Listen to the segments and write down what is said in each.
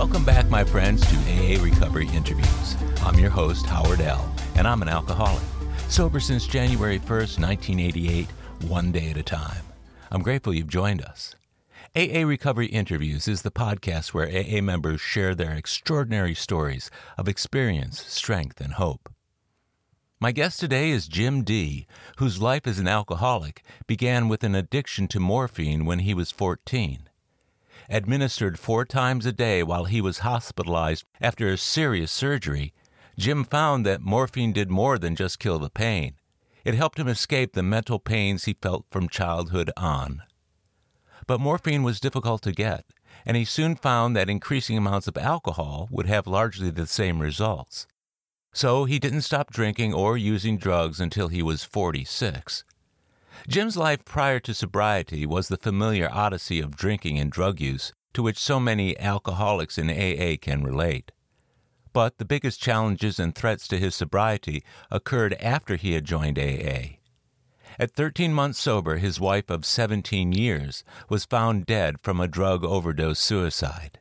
Welcome back, my friends, to AA Recovery Interviews. I'm your host, Howard L., and I'm an alcoholic. Sober since January 1st, 1988, one day at a time. I'm grateful you've joined us. AA Recovery Interviews is the podcast where AA members share their extraordinary stories of experience, strength, and hope. My guest today is Jim D., whose life as an alcoholic began with an addiction to morphine when he was 14. Administered four times a day while he was hospitalized after a serious surgery, Jim found that morphine did more than just kill the pain. It helped him escape the mental pains he felt from childhood on. But morphine was difficult to get, and he soon found that increasing amounts of alcohol would have largely the same results. So he didn't stop drinking or using drugs until he was 46. Jim's life prior to sobriety was the familiar odyssey of drinking and drug use to which so many alcoholics in AA can relate. But the biggest challenges and threats to his sobriety occurred after he had joined AA. At 13 months sober, his wife of 17 years was found dead from a drug overdose suicide.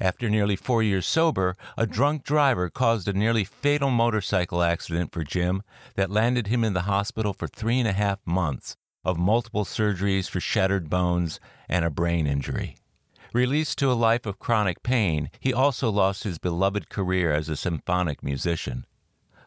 After nearly four years sober, a drunk driver caused a nearly fatal motorcycle accident for Jim that landed him in the hospital for three and a half months of multiple surgeries for shattered bones and a brain injury. Released to a life of chronic pain, he also lost his beloved career as a symphonic musician.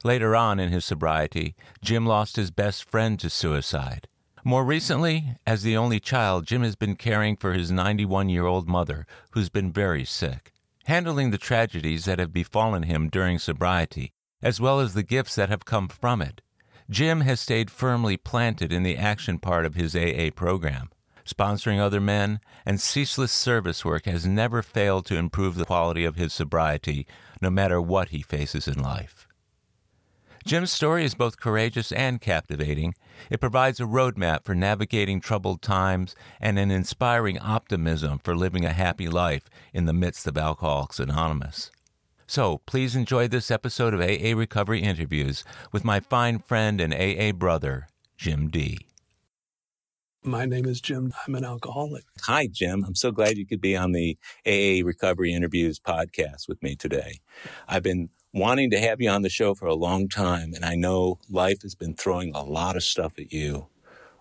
Later on in his sobriety, Jim lost his best friend to suicide. More recently, as the only child, Jim has been caring for his 91 year old mother, who's been very sick, handling the tragedies that have befallen him during sobriety, as well as the gifts that have come from it. Jim has stayed firmly planted in the action part of his AA program. Sponsoring other men and ceaseless service work has never failed to improve the quality of his sobriety, no matter what he faces in life. Jim's story is both courageous and captivating. It provides a roadmap for navigating troubled times and an inspiring optimism for living a happy life in the midst of Alcoholics Anonymous. So please enjoy this episode of AA Recovery Interviews with my fine friend and AA brother, Jim D. My name is Jim. I'm an alcoholic. Hi, Jim. I'm so glad you could be on the AA Recovery Interviews podcast with me today. I've been wanting to have you on the show for a long time. And I know life has been throwing a lot of stuff at you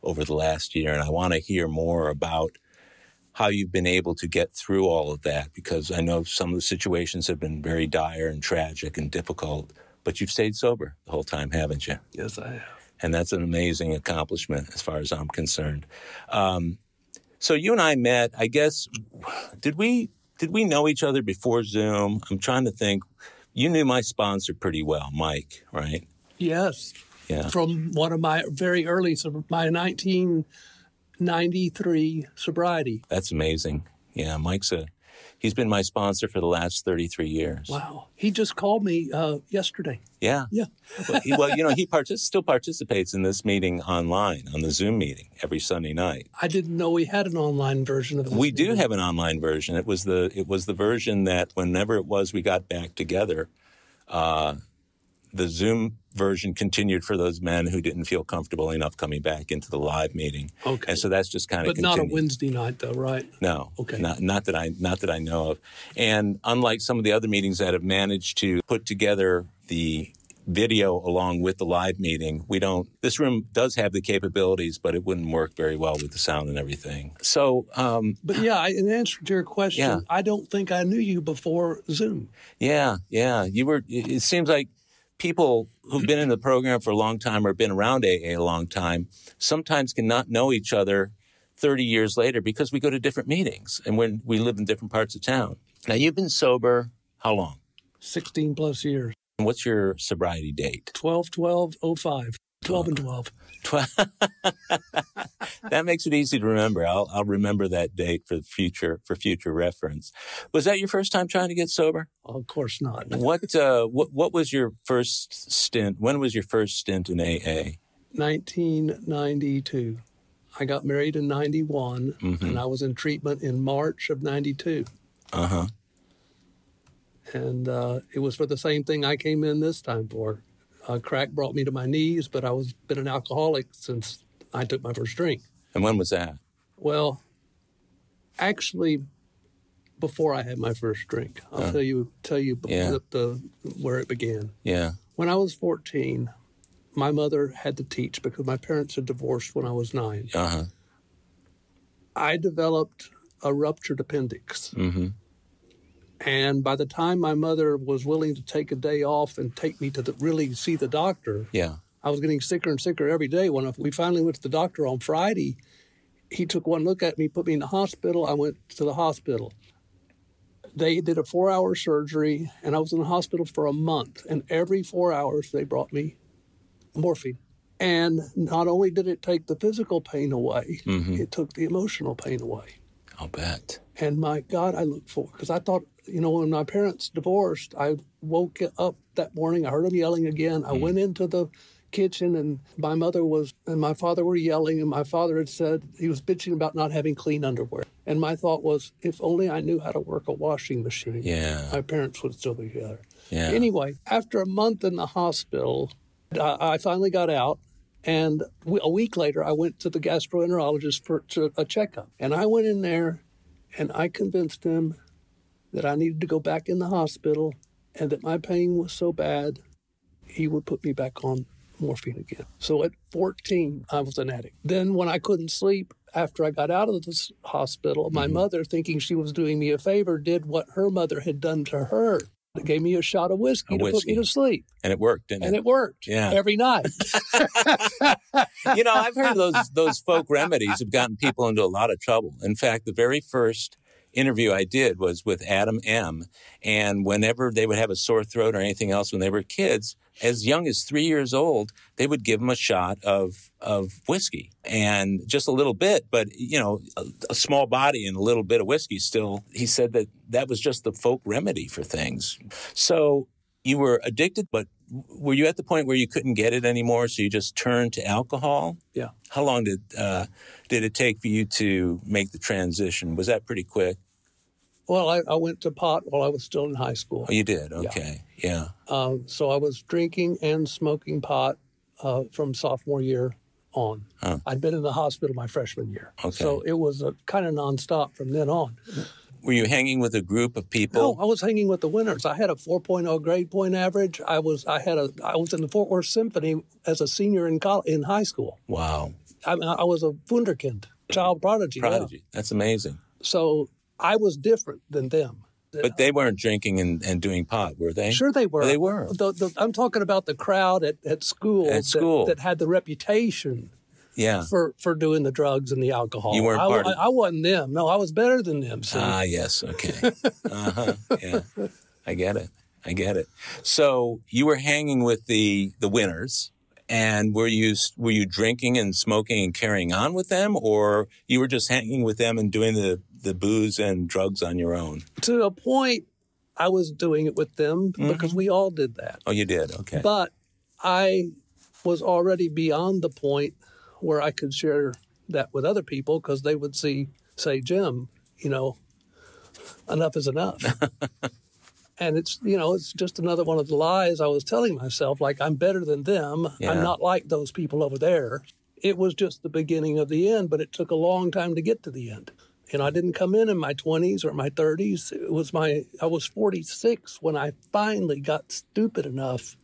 over the last year. And I want to hear more about how you've been able to get through all of that because I know some of the situations have been very dire and tragic and difficult, but you've stayed sober the whole time, haven't you? Yes, I have. And that's an amazing accomplishment as far as I'm concerned. Um, so you and I met, I guess, did we, did we know each other before Zoom? I'm trying to think you knew my sponsor pretty well, Mike, right? Yes. Yeah. From one of my very early, my 1993 sobriety. That's amazing. Yeah, Mike's a he's been my sponsor for the last 33 years. Wow. He just called me uh, yesterday. Yeah. Yeah. well, he, well, you know, he partic- still participates in this meeting online, on the Zoom meeting every Sunday night. I didn't know we had an online version of this. We meeting. do have an online version. It was the it was the version that whenever it was we got back together, uh, the Zoom version continued for those men who didn't feel comfortable enough coming back into the live meeting. Okay. And so that's just kind of But not a Wednesday night though, right? No. Okay. Not not that I not that I know of. And unlike some of the other meetings that have managed to put together the video along with the live meeting, we don't this room does have the capabilities, but it wouldn't work very well with the sound and everything. So um But yeah, in answer to your question, Yeah. I don't think I knew you before Zoom. Yeah, yeah. You were. It seems like people who've been in the program for a long time or been around AA a long time sometimes cannot know each other 30 years later because we go to different meetings and when we live in different parts of town. Now you've been sober how long? 16 plus years. And What's your sobriety date? 12, 12, 05. 12 and 12. Tw- that makes it easy to remember. I'll, I'll remember that date for future for future reference. Was that your first time trying to get sober? Of course not. What uh, what what was your first stint? When was your first stint in AA? 1992. I got married in 91 Mhm. and I was in treatment in March of 92. Uh huh. And uh, it was for the same thing I came in this time for. Uh, crack brought me to my knees, but I was been an alcoholic since I took my first drink. And when was that? Well, actually, before I had my first drink. I'll tell you tell you yeah. the, the where it began. Yeah. When I was 14, my mother had to teach because my parents had divorced when I was nine. Uh huh. I developed a ruptured appendix. Mm-hmm. And by the time my mother was willing to take a day off and take me to the, really see the doctor, Yeah. I was getting sicker and sicker every day. When we finally went to the doctor on Friday, he took one look at me, put me in the hospital. I went to the hospital. They did a four hour surgery, and I was in the hospital for a month. And every four hours, they brought me morphine. And not only did it take the physical pain away, Mhm. it took the emotional pain away. I'll bet. And my God, I looked forward because I thought, you know, when my parents divorced, I woke up that morning. I heard them yelling again. I hmm. went into the kitchen and my mother was and my father were yelling and my father had said he was bitching about not having clean underwear and my thought was if only i knew how to work a washing machine Yeah. my parents would still be together Yeah. anyway after a month in the hospital i, I finally got out and a week later i went to the gastroenterologist for to a checkup and i went in there and i convinced him that i needed to go back in the hospital and that my pain was so bad he would put me back on morphine again. So at 14, I was an addict. Then, when I couldn't sleep after I got out of this hospital, my mm-hmm. mother, thinking she was doing me a favor, did what her mother had done to her. It gave me a shot of whiskey A to put me to sleep. And it worked, didn't And it? it worked Yeah. every night. you know, I've heard those those folk remedies have gotten people into a lot of trouble. In fact, the very first interview I did was with Adam M. And whenever they would have a sore throat or anything else when they were kids, as young as three years old, they would give them a shot of of whiskey and just a little bit, but you know, a, a small body and a little bit of whiskey. Still, he said that that was just the folk remedy for things. So you were addicted, but were you at the point where you couldn't get it anymore? So you just turned to alcohol? Yeah. How long did uh, did it take for you to make the transition? Was that pretty quick? Well, I, I went to pot while I was still in high school. Oh, you did. Okay. Yeah. Um, so I was drinking and smoking pot uh, from sophomore year on. Huh. I'd been in the hospital my freshman year. Okay. So it was a kind of nonstop from then on. Were you hanging with a group of people? No. I was hanging with the winners. I had a 4.0 grade point average. I was I had a I was in the Fort Worth Symphony as a senior in college, in high school. Wow. I, I was a wunderkind, child prodigy. yeah. Prodigy. That's amazing. So I was different than them. But they weren't drinking and, and doing pot, were they? Sure, they were. They were. The, the, I'm talking about the crowd at, at school, At that- school. That, had the reputation Yeah. for, for doing the drugs and the alcohol. You weren't I, part of- I, I wasn't them. No, I was better than them. Ah, yes. Okay. Uh huh. Yeah. I get it. I get it. So you were hanging with the the winners, and were you were you drinking and smoking and carrying on with them, or you were just hanging with them and doing the the booze and drugs on your own? to a point, I was doing it with them Mm-hmm. because we all did that. Oh, you did. Okay. But I was already beyond the point where I could share that with other people because they would see, say, Jim, you know, enough is enough. and it's, you know, it's just another one of the lies I was telling myself, like I'm better than them. Yeah. I'm not like those people over there. It was just the beginning of the end, but it took a long time to get to the end. And I didn't come in in my 20s or my 30s. It was my, I was 46 when I finally got stupid enough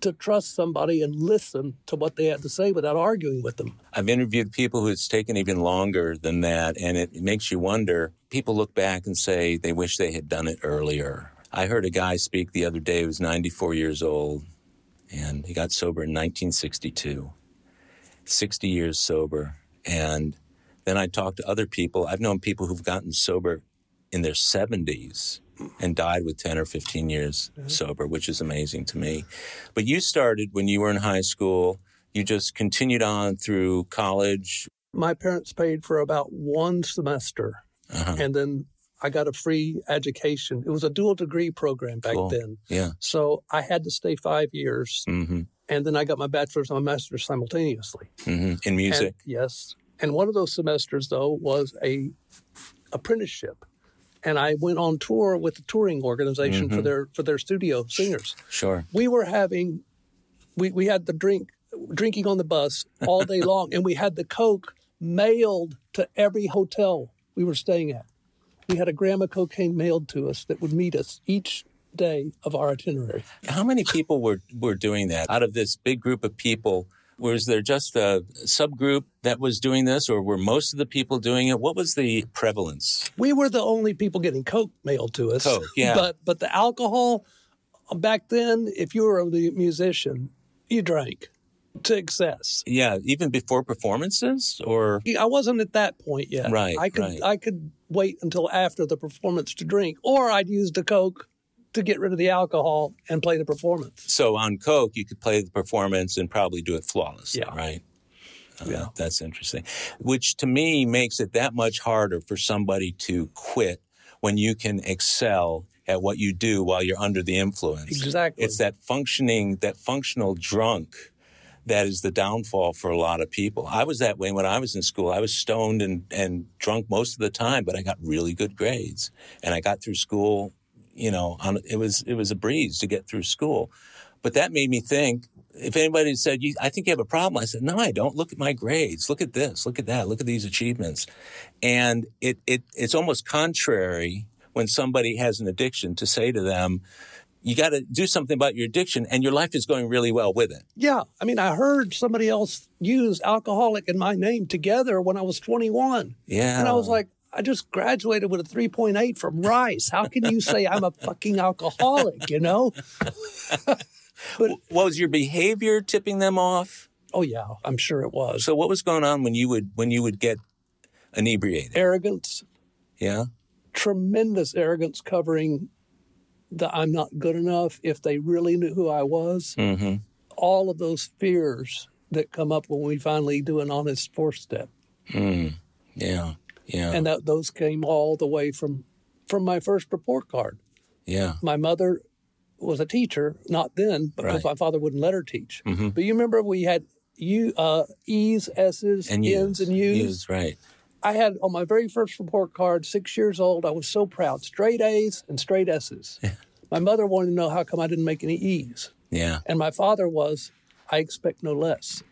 to trust somebody and listen to what they had to say without arguing with them. I've interviewed people who it's taken even longer than that, and it makes you wonder. People look back and say they wish they had done it earlier. I heard a guy speak the other day who was 94 years old, and he got sober in 1962. 60 years sober. And then I talked to other people. I've known people who've gotten sober in their 70s and died with 10 or 15 years sober, which is amazing to me. But you started when you were in high school. You just continued on through college. My parents paid for about one semester, Uh-huh. and then I got a free education. It was a dual degree program back Cool. then. Yeah. So I had to stay five years, hmm and then I got my bachelor's and my master's simultaneously. hmm In music. And, yes. And one of those semesters, though, was a apprenticeship. And I went on tour with the touring organization for Mhm. their for their studio singers. sure. We were having we, we had the drink drinking on the bus all day long and we had the coke mailed to every hotel we were staying at. we had a gram of cocaine mailed to us that would meet us each day of our itinerary. How many people were, were doing that out of this big group of people? Was there just a subgroup that was doing this, or were most of the people doing it? What was the prevalence? We were the only people getting coke mailed to us. Coke, yeah. But but the alcohol um, back then, if you were a musician, you drank to excess. Yeah, even before performances, or I wasn't at that point yet. Right, I could right. I could wait until after the performance to drink, or I'd use the coke to get rid of the alcohol and play the performance. so on Coke, you could play the performance and probably do it flawlessly, Yeah. right? Uh, Yeah. That's interesting. Which to me makes it that much harder for somebody to quit when you can excel at what you do while you're under the influence. Exactly. It's that functioning, that functional drunk that is the downfall for a lot of people. I was that way when I was in school. I was stoned and, and drunk most of the time, but I got really good grades. And I got through school, you know, on, it was it was a breeze to get through school. But that made me think if anybody said, I think you have a problem, I said, no, I don't. Look at my grades. Look at this. Look at that. Look at these achievements. And it, it it's almost contrary when somebody has an addiction to say to them, you got to do something about your addiction and your life is going really well with it. Yeah, I mean, I heard somebody else use alcoholic and my name together when I was 21. Yeah. And I was like, I just graduated with a 3.8 from Rice. How can you say I'm a fucking alcoholic, you know? what was your behavior tipping them off? Oh, yeah, I'm sure it was. So what was going on when you would when you would get inebriated? Arrogance, Yeah. tremendous arrogance covering that I'm not good enough if they really knew who I was. Mm-hmm. All of those fears that come up when we finally do an honest four step. Mm. Yeah. Yeah. And that, those came all the way from from my first report card. yeah. my mother was a teacher, not then, because Right. my father wouldn't let her teach. Mhm. But you remember we had U, uh, E's, S's, And N's, and U's. Use, right. I had on my very first report card, six years old, I was so proud, straight A's and straight S's. Yeah. my mother wanted to know how come I didn't make any E's. Yeah. And my father was, I expect no less.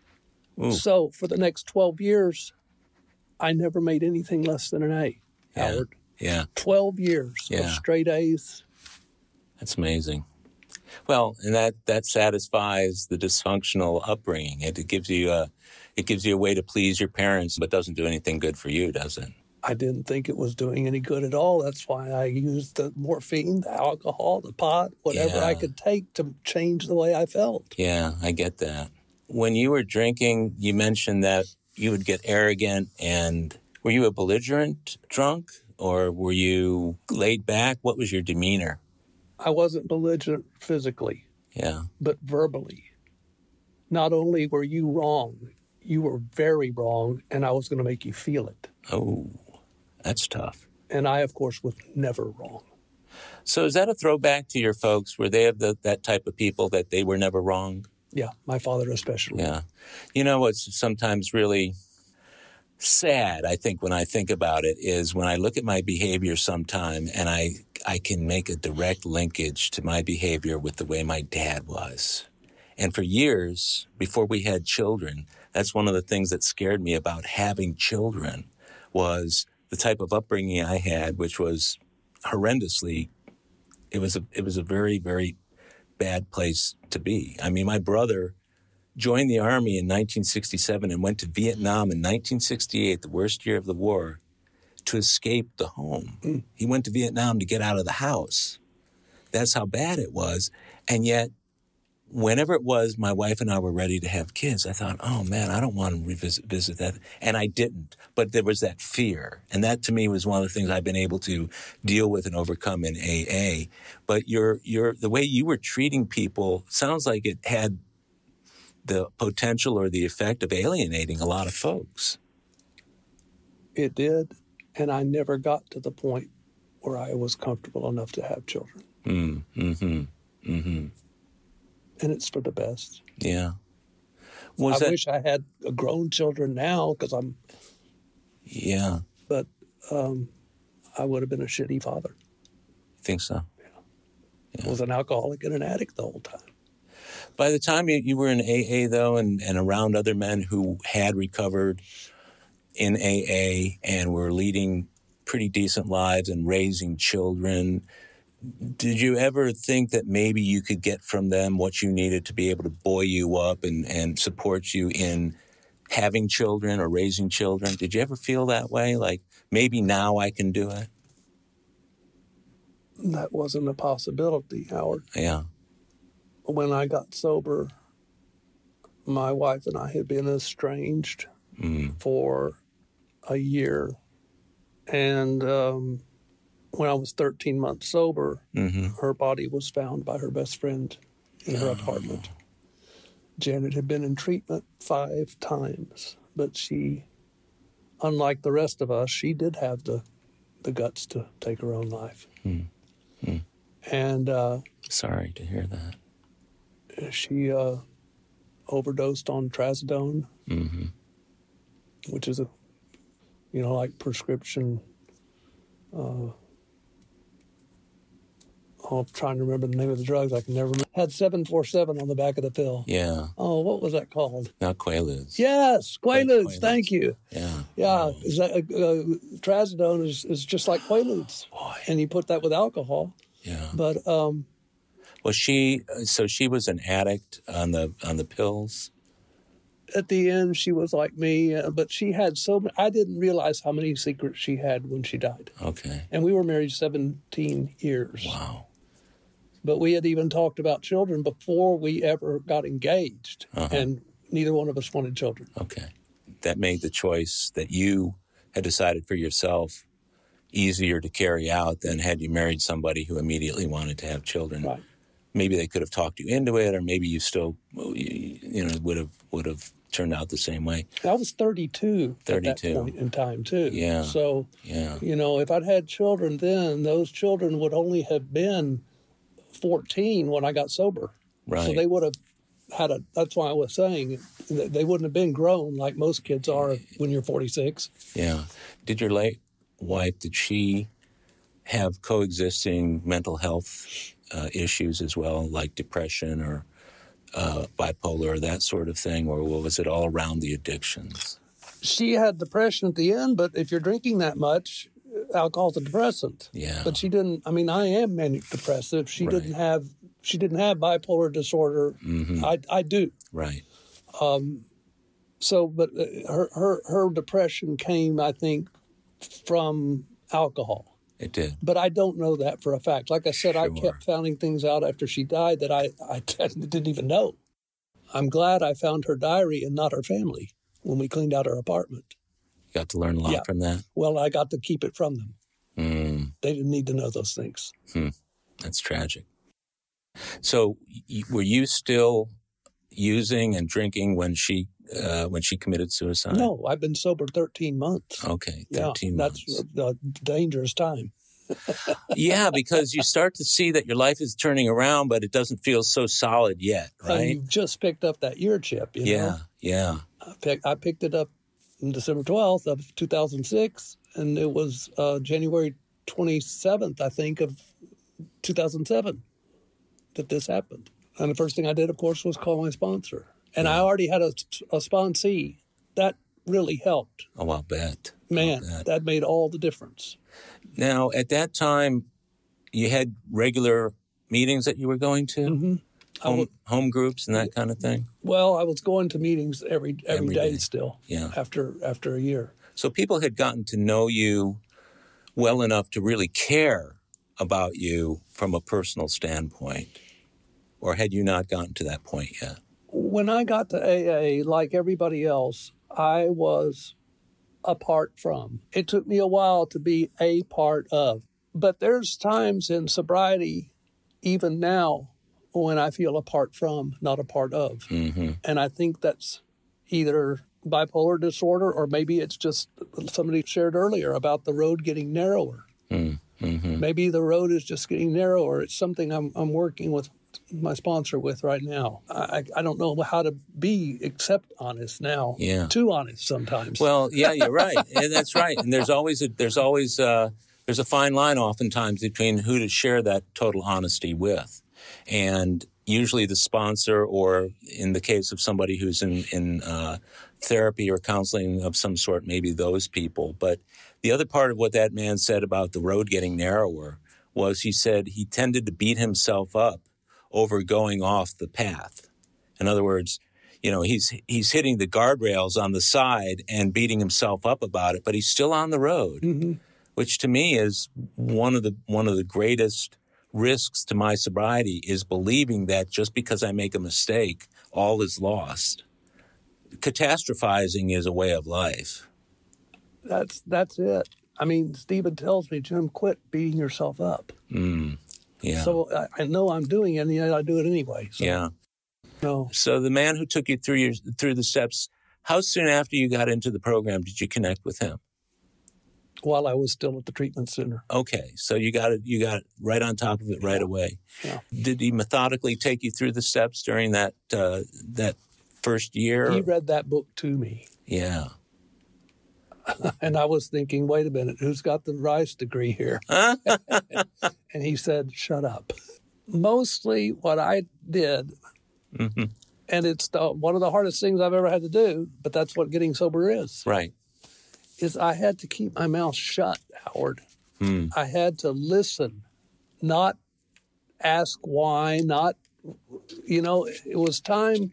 Ooh. So for the next 12 years, I never made anything less than an A, Yeah. Howard. Yeah. 12 years of straight A's. That's amazing. Well, and that that satisfies the dysfunctional upbringing. It, it gives you a it gives you a way to please your parents, but doesn't do anything good for you, does it? I didn't think it was doing any good at all. That's why I used the morphine, the alcohol, the pot, whatever I could take to change the way I felt. Yeah, I get that. When you were drinking, you mentioned that you would get arrogant and were you a belligerent drunk or were you laid back? What was your demeanor? I wasn't belligerent physically, Yeah. but verbally. Not only were you wrong, you were very wrong, and I was going to make you feel it. Oh, that's tough. And I, of course, was never wrong. So is that a throwback to your folks? Were they have the, that type of people that they were never wrong? Yeah, my father especially. Yeah. You know what's sometimes really sad, I think, when I think about it, is when I look at my behavior sometime and I, I can make a direct linkage to my behavior with the way my dad was. And for years, before we had children, that's one of the things that scared me about having children was the type of upbringing I had, which was horrendously, it was a, it was a very, very bad place to be. I mean, my brother joined the army in 1967 and went to Vietnam in 1968, the worst year of the war, to escape the home. Mm. He went to Vietnam to get out of the house. That's how bad it was. And yet, whenever it was my wife and I were ready to have kids, I thought, oh man, I don't want to revisit visit that. And I didn't. But there was that fear. And that to me was one of the things I've been able to deal with and overcome in AA. But your your the way you were treating people sounds like it had the potential or the effect of alienating a lot of folks. It did. And I never got to the point where I was comfortable enough to have children. Mm, mm-hmm. Mm-hmm. And it's for the best. Yeah. Was I that wish I had grown children now because I'm, yeah, but um, I would have been a shitty father. think so. yeah I was an alcoholic and an addict the whole time. By the time you, you were in AA, though, and, and around other men who had recovered in AA and were leading pretty decent lives and raising children. Did you ever think that maybe you could get from them what you needed to be able to buoy you up and, and support you in having children or raising children? Did you ever feel that way? Like maybe now I can do it? That wasn't a possibility, Howard. Yeah. When I got sober, my wife and I had been estranged Mm. for a year. And um, when I was 13 months sober, hmm her body was found by her best friend in her apartment. Janet had been in treatment five times, but she, unlike the rest of us, she did have the, the guts to take her own life. Hmm. Hmm. And uh, Sorry to hear that. she uh, overdosed on trazodone, hmm which is a, you know, like prescription. Uh, oh, I'm trying to remember the name of the drugs. I can never remember. Had 747 on the back of the pill. Yeah. Oh, what was that called? Not Quaaludes. Yes, Quaaludes. Quaaludes. Thank you. Yeah. Yeah, Oh, is that, uh, trazodone is, is just like Quaaludes, boy. and you put that with alcohol. Yeah. But um, Was she? So she was an addict on the on the pills. at the end, she was like me. Uh, but she had so many. I didn't realize how many secrets she had when she died. Okay. And we were married 17 years. Wow. But we had even talked about children before we ever got engaged, Uh-huh. and neither one of us wanted children. Okay. That made the choice that you had decided for yourself easier to carry out than had you married somebody who immediately wanted to have children. Right. Maybe they could have talked you into it, or maybe you still, you know, would have would have turned out the same way. I was 32, at 32. that point in time, too. Yeah. So, Yeah. you know, if I'd had children then, those children would only have been 14 when I got sober. Right. So they would have had a, that's why I was saying they wouldn't have been grown like most kids are when you're 46. Yeah. Did your late wife, did she have coexisting mental health uh, issues as well, like depression or uh, bipolar or that sort of thing, or was it all around the addictions? She had depression at the end, but if you're drinking that much, alcohol's a depressant. Yeah. But she didn't, I mean, I am manic depressive. She Right. didn't have, she didn't have bipolar disorder. hmm I, I do. Right. Um. So, but uh, her, her, her depression came, I think, from alcohol. It did. But I don't know that for a fact. Like I said, I kept finding things out after she died that I, I didn't even know. I'm glad I found her diary and not her family when we cleaned out her apartment. Got to learn a lot Yeah. from that. Well, I got to keep it from them. Mm, They didn't need to know those things. that's tragic. So, y- were you still using and drinking when she uh, when she committed suicide? No, I've been sober 13 months. Okay, thirteen that's months. a, a dangerous time. yeah, because you start to see that your life is turning around, but it doesn't feel so solid yet, And right? you just picked up that ear chip. You yeah, know? yeah. I, pick, I picked it up on December 12th of 2006, and it was uh, January 27th, I think, of 2007 that this happened. And the first thing I did, of course, was call my sponsor. And I already had a, a sponsee. That really helped. Oh, I'll bet. Man, I'll bet. that made all the difference. Now, at that time, you had regular meetings that you were going to, hmm I home, would, home groups and that kind of thing. well, I was going to meetings every every Every day day. still Yeah. after after a year. So people had gotten to know you well enough to really care about you from a personal standpoint, or had you not gotten to that point yet? when I got to AA, like everybody else, I was apart from. It took me a while to be a part of. But there's times in sobriety, even now, when I feel apart from, not a part of. Mm-hmm. And I think that's either bipolar disorder or maybe it's just somebody shared earlier about the road getting narrower. Mm-hmm. Maybe the road is just getting narrower. It's something I'm, I'm working with my sponsor with right now. I, I don't know how to be except honest now. Yeah. Too honest sometimes. Well, yeah, you're right. And that's right. And there's always a, there's always uh there's a fine line oftentimes between who to share that total honesty with, and usually the sponsor, or in the case of somebody who's in in uh, therapy or counseling of some sort, maybe those people. But The other part of what that man said about the road getting narrower was he said he tended to beat himself up over going off the path. In other words, you know, he's he's hitting the guardrails on the side and beating himself up about it, but he's still on the road, Mm-hmm. which to me is one of the one of the greatest risks to my sobriety is believing that just because I make a mistake, all is lost. Catastrophizing is a way of life. That's that's it. I mean, Stephen tells me, Jim, quit beating yourself up. Mm, yeah. So I, I know I'm doing it, and yet I do it anyway. So, yeah. No, So the man who took you through your through the steps, how soon after you got into the program did you connect with him? While I was still at the treatment center. Okay, so you got it. You got it right on top of it right away. Yeah. Did he methodically take you through the steps during that uh, that first year? He read that book to me, yeah. and I was thinking, wait a minute, who's got the Rice degree here? and he said, shut up. Mostly what I did, hmm and it's the, one of the hardest things I've ever had to do, but that's what getting sober is, Right. Is I had to keep my mouth shut, Howard. Hmm. I had to listen, not ask why, not, you know, it was time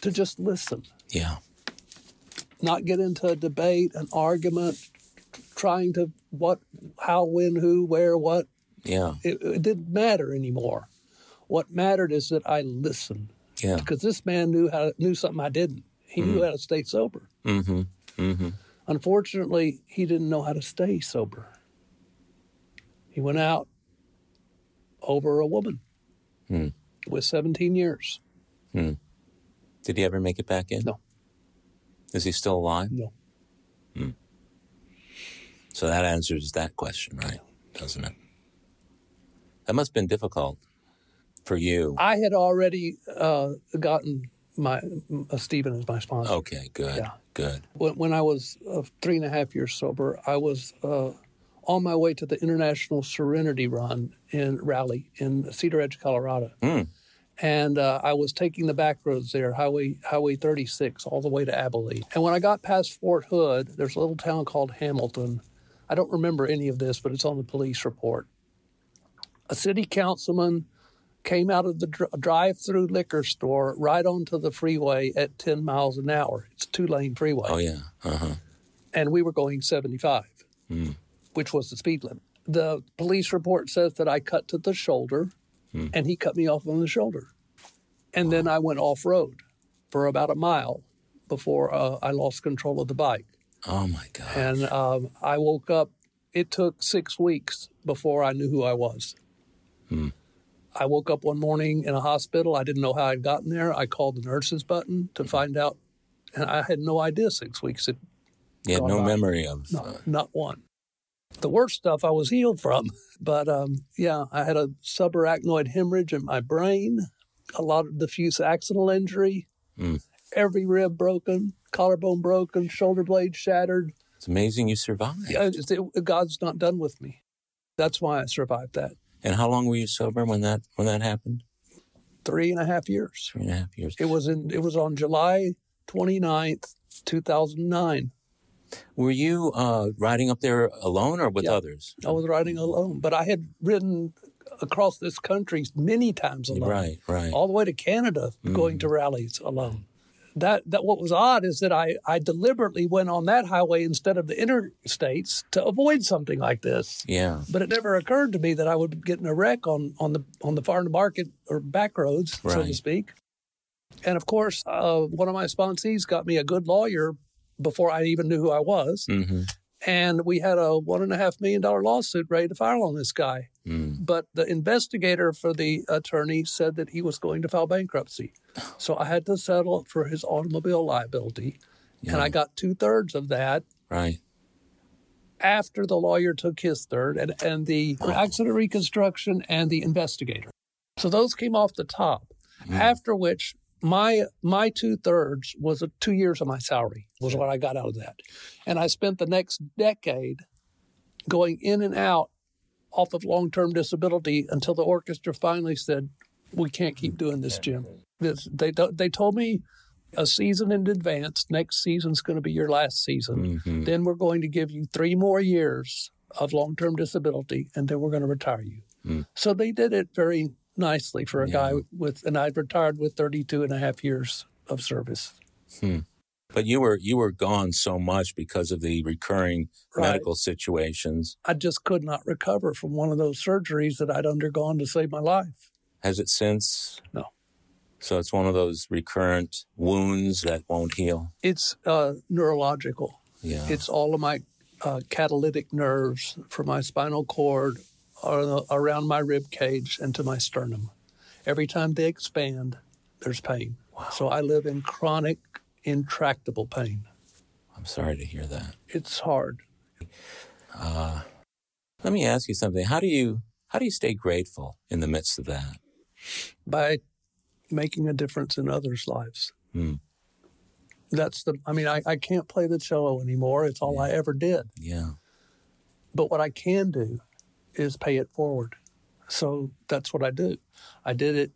to just listen, Yeah. not get into a debate, an argument, trying to what, how, when, who, where, what. Yeah. It, it didn't matter anymore. What mattered is that I listened Yeah. because this man knew how knew something I didn't. He knew how to stay sober. Mm-hmm. Mm-hmm. Unfortunately, he didn't know how to stay sober. He went out over a woman Hmm. with 17 years. Did he ever make it back in? No. Is he still alive? No. So that answers that question, right? Doesn't it? That must have been difficult for you. I had already uh, gotten my uh, Stephen is my sponsor. Okay, good. Yeah. Good. When, when I was uh, three and a half years sober, I was uh, on my way to the International Serenity Run in Raleigh in Cedaredge, Colorado. Hmm. And uh, I was taking the back roads there, Highway Highway 36, all the way to Abilene. And when I got past Fort Hood, there's a little town called Hamilton. I don't remember any of this, but it's on the police report. A city councilman came out of the dr- drive-through liquor store right onto the freeway at 10 miles an hour. It's a two-lane freeway Oh yeah. Uh-huh. and we were going 75, Hmm. which was the speed limit. The police report says that I cut to the shoulder, Hmm. and he cut me off on the shoulder. And then I went off road for about a mile before uh, I lost control of the bike. Oh my God. And um, I woke up. It took six weeks before I knew who I was. Hmm. I woke up one morning in a hospital. I didn't know how I'd gotten there. I called the nurses button to find out, and I had no idea six weeks had you had no by. memory of. no, uh, not one. The worst stuff I was healed from. But um, yeah, I had a subarachnoid hemorrhage in my brain, a lot of diffuse axonal injury, Mm. every rib broken, collarbone broken, shoulder blade shattered. it's amazing you survived. Yeah, it- God's not done with me. That's why I survived that. And how long were you sober when that when that happened? Three and a half years. Three and a half years. It was in. It was on July 29th, 2009. Were you uh, riding up there alone or with Yeah. others? I was riding alone, but I had ridden across this country many times alone. Right, right. all the way to Canada, going to rallies alone. That that what was odd is that I I deliberately went on that highway instead of the interstates to avoid something like this. Yeah. But it never occurred to me that I would get in a wreck on on the on the farm to market or back roads, so to speak. And of course, uh, one of my sponsees got me a good lawyer before I even knew who I was, Mm-hmm. and we had a one and a half million dollar lawsuit ready to file on this guy Mm. But the investigator for the attorney said that he was going to file bankruptcy. So I had to settle for his automobile liability. And I got two thirds of that Right. after the lawyer took his third and, and the accident reconstruction and the investigator. So those came off the top. Mm. After which my my two thirds was a two years of my salary was what I got out of that. And I spent the next decade going in and out off of long term disability until the orchestra finally said, We can't keep doing this, Jim. This, they, they told me a season in advance. Next season's going to be your last season. Mhm. Then we're going to give you three more years of long term disability, and then we're going to retire you. Mm. So they did it very nicely for a Yeah. guy with, and I retired with 32 and a half years of service. But you were you were gone so much because of the recurring Right. medical situations. I just could not recover from one of those surgeries that I'd undergone to save my life. Has it since? No. So it's one of those recurrent wounds that won't heal. It's uh, neurological. Yeah. It's all of my uh, catalytic nerves from my spinal cord ar- around my rib cage and to my sternum. Every time they expand, there's pain. Wow. So I live in chronic, intractable pain. I'm sorry to hear that. It's hard. Let me ask you something. How do you how do you stay grateful in the midst of that? by making a difference in others' lives. Hmm. That's the, I mean, I, I can't play the cello anymore. It's all I ever did. Yeah. But what I can do is pay it forward. So that's what I do. I did it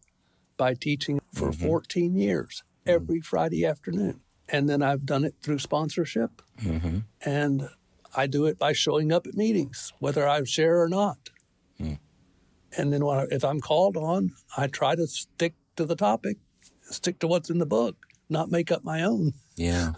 by teaching for 14 years every Friday afternoon. And then I've done it through sponsorship. hmm And I do it by showing up at meetings, whether I share or not. And then when I, if I'm called on, I try to stick to the topic, stick to what's in the book, not make up my own. Yeah.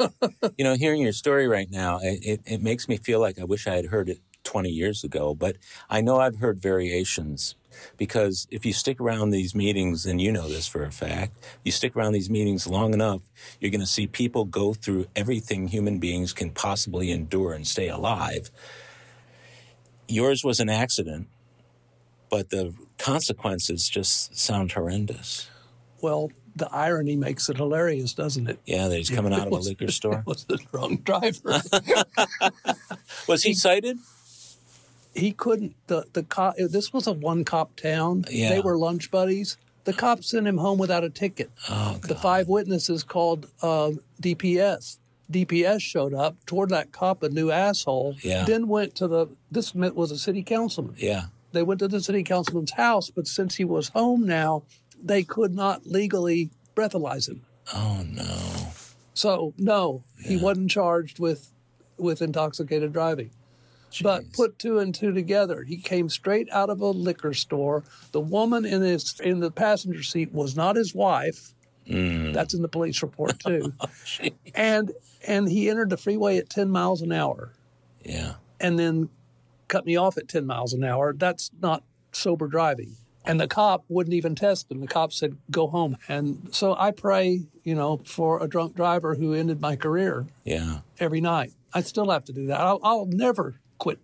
you know, hearing your story right now, it, it makes me feel like I wish I had heard it 20 years ago, but I know I've heard variations because if you stick around these meetings, and you know this for a fact, you stick around these meetings long enough, you're going to see people go through everything human beings can possibly endure and stay alive. Yours was an accident, but the consequences just sound horrendous. Well, the irony makes it hilarious, doesn't it? Yeah, that he's coming out of a liquor store. Was the drunk driver. Was he cited? He couldn't. The the cop. This was a one cop town. Yeah. They were lunch buddies. The cop sent him home without a ticket. Oh, the five witnesses called uh, DPS. DPS showed up, toward that cop a new asshole. Yeah. Then went to the. This was a city councilman. Yeah. They went to the city councilman's house, but since he was home now, they could not legally breathalyze him. Oh no. So no, he wasn't charged with with intoxicated driving. But put two and two together. He came straight out of a liquor store. The woman in his in the passenger seat was not his wife. Mm. That's in the police report too. and and he entered the freeway at 10 miles an hour Yeah. and then cut me off at 10 miles an hour. That's not sober driving. And the cop wouldn't even test him. The cop said, go home. And so I pray, you know, for a drunk driver who ended my career Yeah. every night. I still have to do that. I'll, I'll never quit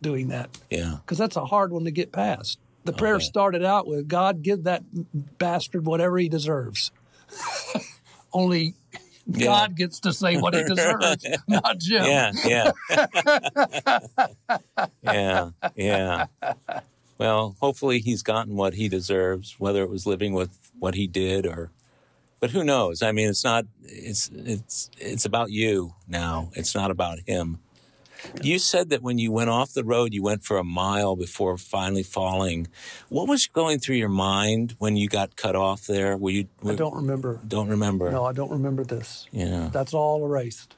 doing that Yeah. because that's a hard one to get past. The oh, prayer Okay. started out with God, give that bastard whatever he deserves. Only Yeah. God gets to say what he deserves, not Jim. Yeah. Yeah. yeah. Yeah. Well, hopefully he's gotten what he deserves, whether it was living with what he did or but who knows? I mean, it's not it's it's it's about you now. It's not about him. You said that when you went off the road, you went for a mile before finally falling. What was going through your mind when you got cut off there? Were you I don't remember. don't remember? No, I don't remember this. Yeah. That's all erased.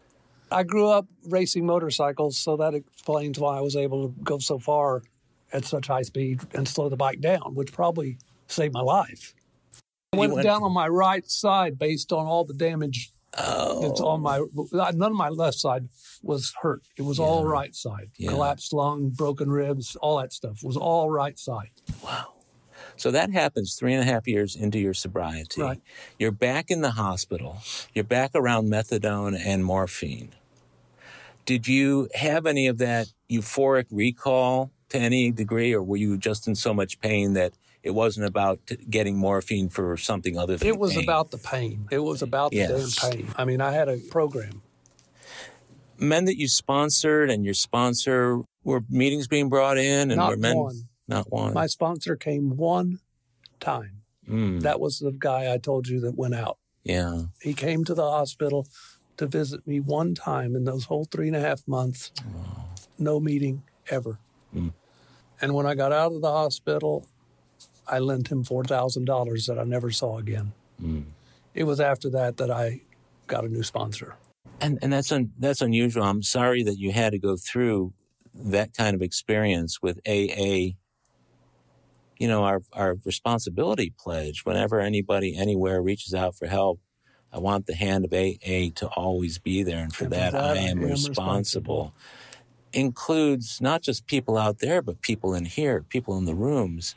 I grew up racing motorcycles, so that explains why I was able to go so far at such high speed and slow the bike down, which probably saved my life. I went, went- down on my right side based on all the damage Oh. that's on my. None of my left side was hurt. It was all right side. Yeah. Collapsed lung, broken ribs, all that stuff was all right side. Wow. So that happens three and a half years into your sobriety. Right. You're back in the hospital. You're back around methadone and morphine. Did you have any of that euphoric recall to any degree, or were you just in so much pain that it wasn't about getting morphine for something other than It was pain? about the pain. It was about the Yes. damn pain. I mean, I had a program. men that you sponsored and your sponsor were meetings being brought in, and Not were men one. not one. My sponsor came one time. Mm, That was the guy I told you that went out. yeah. He came to the hospital to visit me one time in those whole three and a half months. No meeting ever. Mm. And when I got out of the hospital, I lent him $4,000 that I never saw again. Mm. it was after that that I got a new sponsor. And and that's un, that's unusual. I'm sorry that you had to go through that kind of experience with AA. You know, our our responsibility pledge. Whenever anybody anywhere reaches out for help, I want the hand of AA to always be there, and for, And for that, that, I I am, am responsible. Includes not just people out there, but people in here, people in the rooms.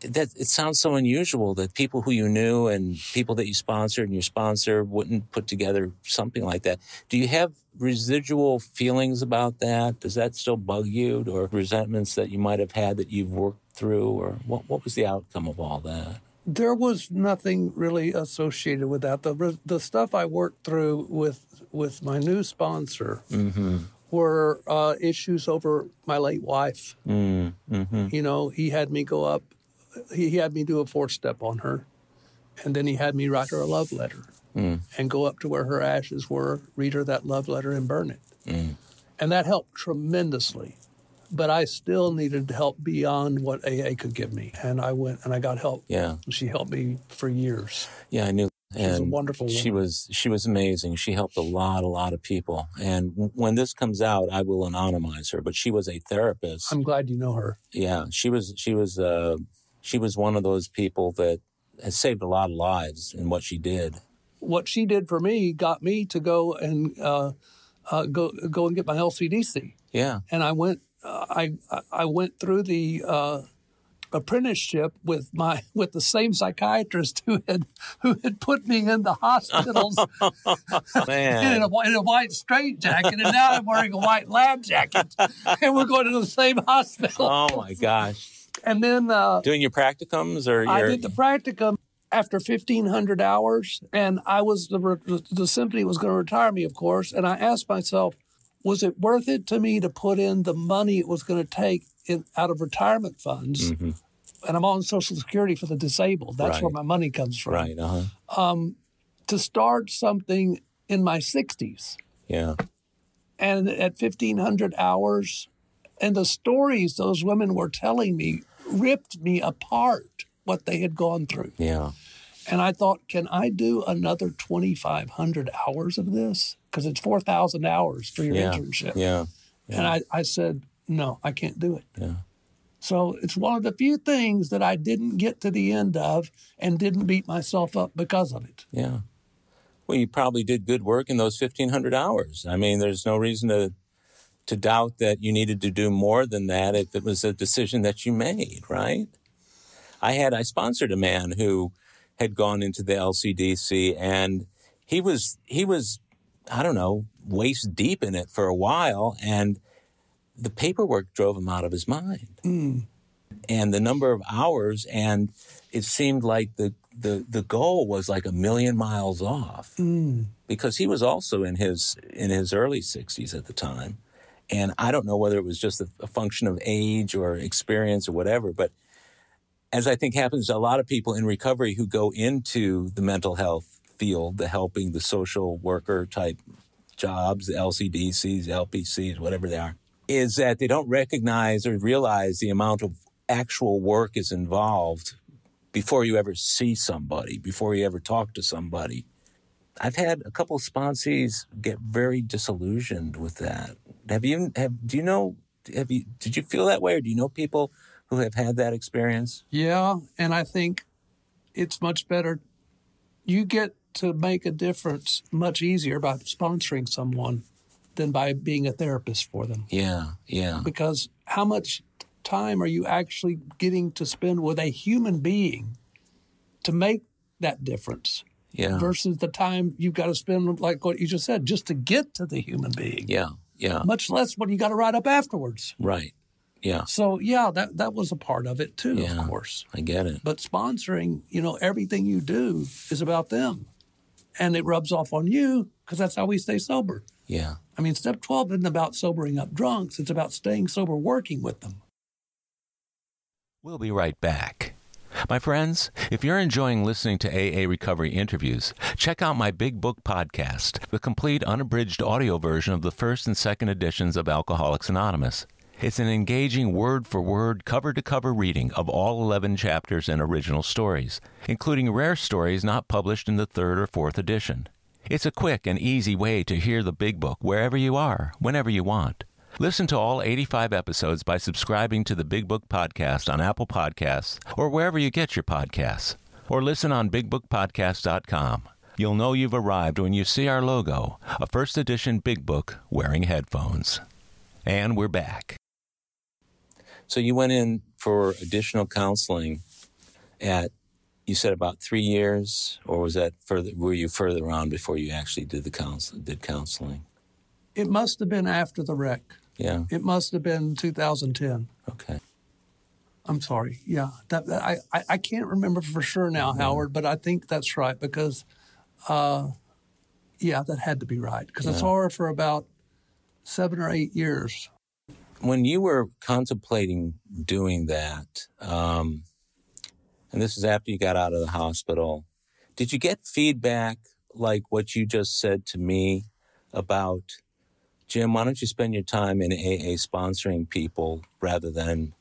That it sounds so unusual that people who you knew and people that you sponsored and your sponsor wouldn't put together something like that. Do you have residual feelings about that? Does that still bug you, or resentments that you might have had that you've worked through, or what? What was the outcome of all that? There was nothing really associated with that. The the stuff I worked through with with my new sponsor Mm-hmm. were uh, issues over my late wife. Mm, mm-hmm. You know, he had me go up, he he had me do a four step on her, and then he had me write her a love letter Mm. and go up to where her ashes were, read her that love letter, and burn it. Mm. And that helped tremendously. But I still needed help beyond what AA could give me. And I went and I got help. Yeah, She helped me for years. yeah, I knew. She's a And wonderful she was she was amazing. She helped a lot, a lot of people. And when this comes out, I will anonymize her. But she was a therapist. I'm glad you know her. yeah, she was she was uh, she was one of those people that has saved a lot of lives in what she did. What she did for me got me to go and uh, uh, go go and get my LCDC. Yeah, and I went uh, I I went through the uh, apprenticeship with my with the same psychiatrist who had who had put me in the hospitals in, man. a, in a white straitjacket, and now I'm wearing a white lab jacket, and we're going to the same hospital. oh my gosh, And then uh, doing your practicums or your I did the practicum after 1,500 hours, and I was the re- the symphony was going to retire me, of course. And I asked myself, was it worth it to me to put in the money it was going to take in, out of retirement funds? Mhm. And I'm on Social Security for the disabled. That's where my money comes from. right? Uh huh. To start something in my 60s, Yeah. and at 1,500 hours, and the stories those women were telling me ripped me apart. What they had gone through. Yeah. And I thought, can I do another 2,500 hours of this? Because it's 4,000 hours for your Yeah. internship. Yeah. And I, I said, no, I can't do it. Yeah. So it's one of the few things that I didn't get to the end of and didn't beat myself up because of it. Yeah. Well, you probably did good work in those 1500 hours. I mean, there's no reason to to doubt that you needed to do more than that if it was a decision that you made, right? I had I sponsored a man who had gone into the LCDC and he was he was I don't know, waist deep in it for a while and the paperwork drove him out of his mind. Hmm. And the number of hours and it seemed like the the the goal was like a million miles off hmm. because he was also in his in his early 60s at the time and i don't know whether it was just a, a function of age or experience or whatever but as i think happens to a lot of people in recovery who go into the mental health field the helping the social worker type jobs the lcdcs lpcs whatever they are is that they don't recognize or realize the amount of actual work is involved before you ever see somebody, before you ever talk to somebody. I've had a couple of sponsees get very disillusioned with that. Have you have do you know have you did you feel that way or do you know people who have had that experience? Yeah. And I think it's much better. You get to make a difference much easier by sponsoring someone than by being a therapist for them. Yeah, yeah. because how much time are you actually getting to spend with a human being to make that difference Yeah. versus the time you've got to spend like what you just said just to get to the human being Yeah. Yeah. much less what you got to write up afterwards Right. Yeah. so yeah that that was a part of it too Yeah. of course I get it. but sponsoring you know everything you do is about them and it rubs off on you because that's how we stay sober Yeah. I mean, step 12 isn't about sobering up drunks, it's about staying sober working with them. We'll be right back. My friends, if you're enjoying listening to AA Recovery interviews, check out my Big Book podcast, the complete unabridged audio version of the first and second editions of Alcoholics Anonymous. It's an engaging word for word, cover to cover reading of all 11 chapters and original stories, including rare stories not published in the third or fourth edition. It's a quick and easy way to hear the big book wherever you are, whenever you want. Listen to all 85 episodes by subscribing to the Big Book Podcast on Apple Podcasts or wherever you get your podcasts. Or listen on BigBookPodcast.com. You'll know you've arrived when you see our logo, a first edition Big Book wearing headphones. And we're back. So you went in for additional counseling at you said about three years, or was that further? Were you further on before you actually did the counsel did counseling? It must have been after the wreck. Yeah. It must have been 2010. Okay. I'm sorry. Yeah, that, that- I, I I can't remember for sure now, Howard, but I think that's right because, uh, yeah, that had to be right because I Yeah. saw her for about seven or eight years. When you were contemplating doing that, um, and this is after you got out of the hospital, did you get feedback like what you just said to me about, Jim, why don't you spend your time in AA sponsoring people rather than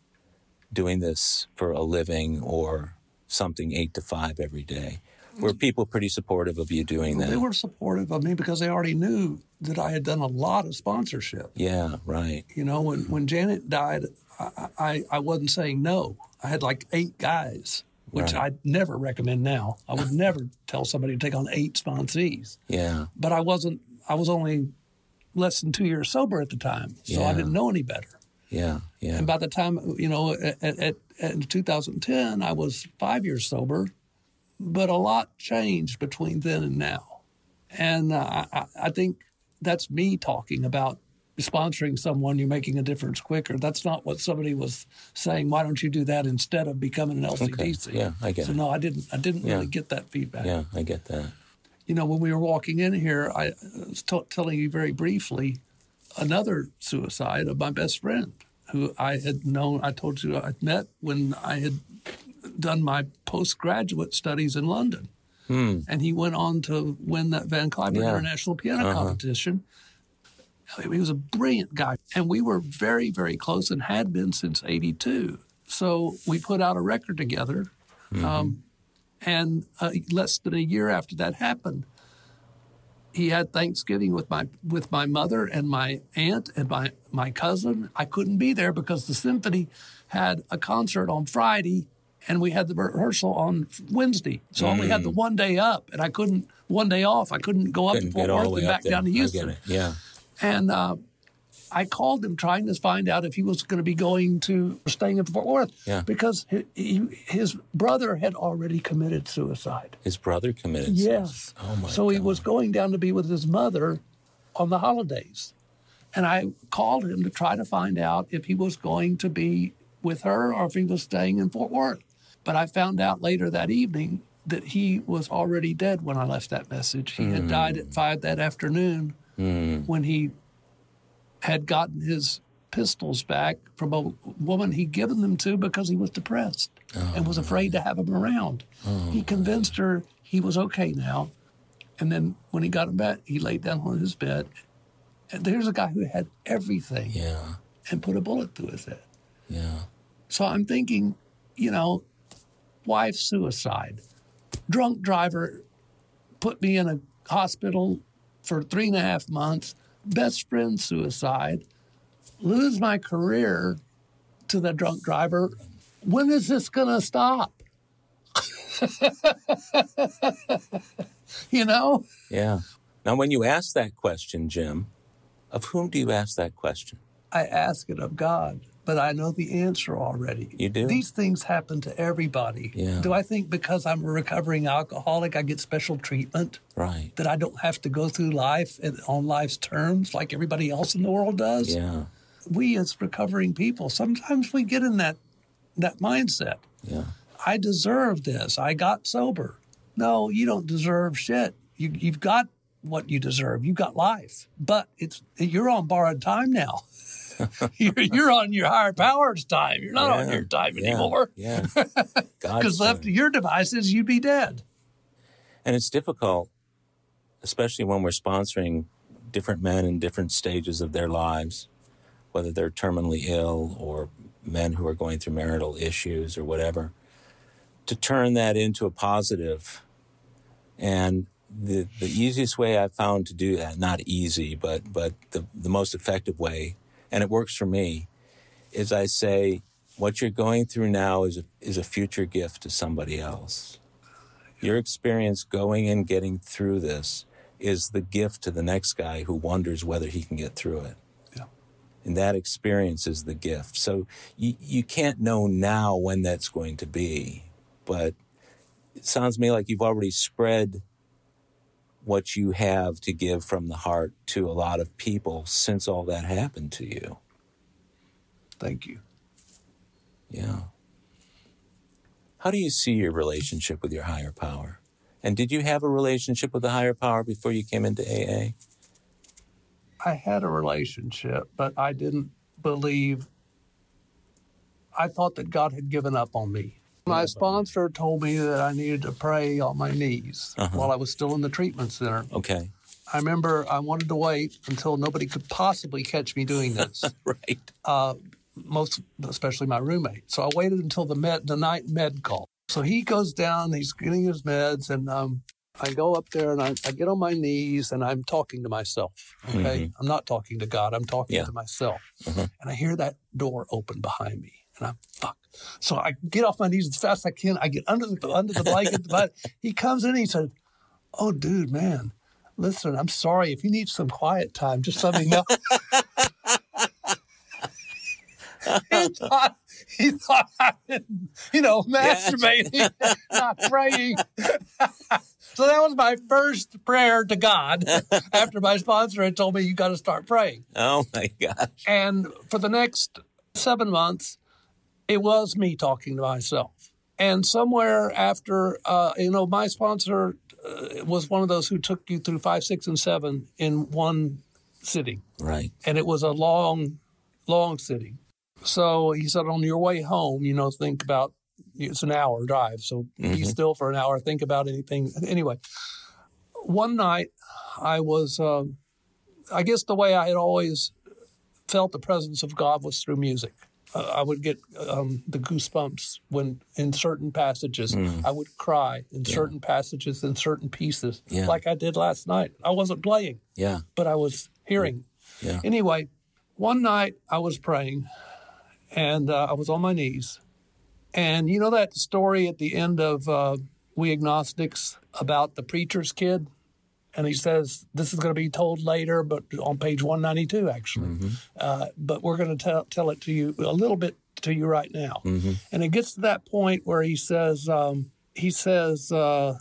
doing this for a living or something eight to five every day? Were mm. people pretty supportive of you doing that? They were supportive of me because they already knew that I had done a lot of sponsorship. yeah, right. You know, when, when Janet died, I, I, I wasn't saying no. I had like eight guys, which Right. I'd never recommend now. I would never tell somebody to take on eight sponsees. Yeah, But I wasn't, I was only less than two years sober at the time. So Yeah. I didn't know any better. yeah, yeah. And by the time, you know, at, at, at, in 2010, I was five years sober, but a lot changed between then and now. And uh, I, I think that's me talking about sponsoring someone, you're making a difference quicker. That's not what somebody was saying. Why don't you do that instead of becoming an LCDC? Yeah, I get So it. no, I didn't. I didn't Yeah. really get that feedback. Yeah, I get that. You know, when we were walking in here, I was t- telling you very briefly another suicide of my best friend who I had known. I told you I'd met when I had done my postgraduate studies in London. Hmm. And he went on to win that Van Cliburn Yeah. International Piano uh-huh. Competition. He was a brilliant guy. And we were very, very close and had been since 82. So we put out a record together. Mm-hmm. Um, and uh, less than a year after that happened, he had Thanksgiving with my with my mother and my aunt and my my cousin. I couldn't be there because the symphony had a concert on Friday and we had the rehearsal on Wednesday. So I only had the one day up and I couldn't one day off. I couldn't go up Mm. Couldn't to Fort Worth and back down to Houston. Yeah. And uh, I called him trying to find out if he was going to be going to staying in Fort Worth Yeah. because he, he, his brother had already committed suicide. His brother committed Yes. suicide. Oh my so he was going down to be with his mother on the holidays. And I called him to try to find out if he was going to be with her or if he was staying in Fort Worth. But I found out later that evening that he was already dead when I left that message. He had died hmm. at five that afternoon hmm. when he had gotten his pistols back from a woman he'd given them to because he was depressed and was oh. afraid to have them around. He oh. convinced her he was okay now. And then when he got him back, he laid down on his bed. And there's a guy who had everything Yeah. and put a bullet through his head. Yeah. So I'm thinking, you know, wife suicide, drunk driver put me in a hospital for three and a half months, best friend suicide, lose my career to the drunk driver. When is this going to stop? you know? Yeah. Now, when you ask that question, Jim, of whom do you ask that question? I ask it of God, but I know the answer already. You do? These things happen to everybody. Yeah. Do I think because I'm a recovering alcoholic, I get special treatment? Right. That I don't have to go through life on life's terms like everybody else in the world does? Yeah. We as recovering people, sometimes we get in that that mindset. Yeah. I deserve this. I got sober. No, you don't deserve shit. You, you've got what you deserve. You got life, but it's you're on borrowed time now. you're, you're on your higher powers time. You're not on your time Yeah. anymore. Yeah. Because left to your devices, you'd be dead. And it's difficult, especially when we're sponsoring different men in different stages of their lives, whether they're terminally ill or men who are going through marital issues or whatever, to turn that into a positive. And the, the easiest way I've found to do that, not easy, but, but the, the most effective way, and it works for me, is I say, what you're going through now is a, is a future gift to somebody else. Your experience going and getting through this is the gift to the next guy who wonders whether he can get through it. Yeah. And that experience is the gift. So you, you can't know now when that's going to be, but it sounds to me like you've already spread what you have to give from the heart to a lot of people since all that happened to you. Thank you. Yeah. How do you see your relationship with your higher power? And did you have a relationship with the higher power before you came into AA? I had a relationship, but I didn't believe, I thought that God had given up on me. My sponsor told me that I needed to pray on my knees Uh-huh. while I was still in the treatment center. Okay. I remember I wanted to wait until nobody could possibly catch me doing this. Right. uh, most especially my roommate. So I waited until the med the night med call. So he goes down, he's getting his meds, and um, I go up there and I, I get on my knees and I'm talking to myself. Okay, I'm not talking to God. I'm talking Yeah. to myself, Mhm. and I hear that door open behind me, and I'm fuck. So I get off my knees as fast as I can. I get under the under the blanket. but he comes in. and He said, "Oh, dude, man." Listen, I'm sorry. If you need some quiet time, just let me know. he thought he thought been, you know, masturbating, not praying. so that was my first prayer to God after my sponsor had told me you got to start praying. Oh my gosh. And for the next seven months, it was me talking to myself. And somewhere after, uh, you know, my sponsor uh, was one of those who took you through five, six, and seven in one sitting Right. and it was a long, long sitting. So he said, on your way home, you know, think about it's an hour drive, so be Mhm. still for an hour, think about anything. Anyway, one night I was, um, I guess the way I had always felt the presence of God was through music. Uh, I would get um, the goosebumps when in certain passages. Mm. I would cry in Yeah. certain passages in certain pieces, Yeah. like I did last night. I wasn't playing, Yeah. but I was hearing. Yeah. Anyway, one night I was praying and uh, I was on my knees. And you know that story at the end of uh, We Agnostics about the preacher's kid? And he says, This is going to be told later, but on page 192, actually. Mm-hmm. Uh, but we're going to tell, tell it to you a little bit to you right now. Mm-hmm. And it gets to that point where he says, um, he says, uh,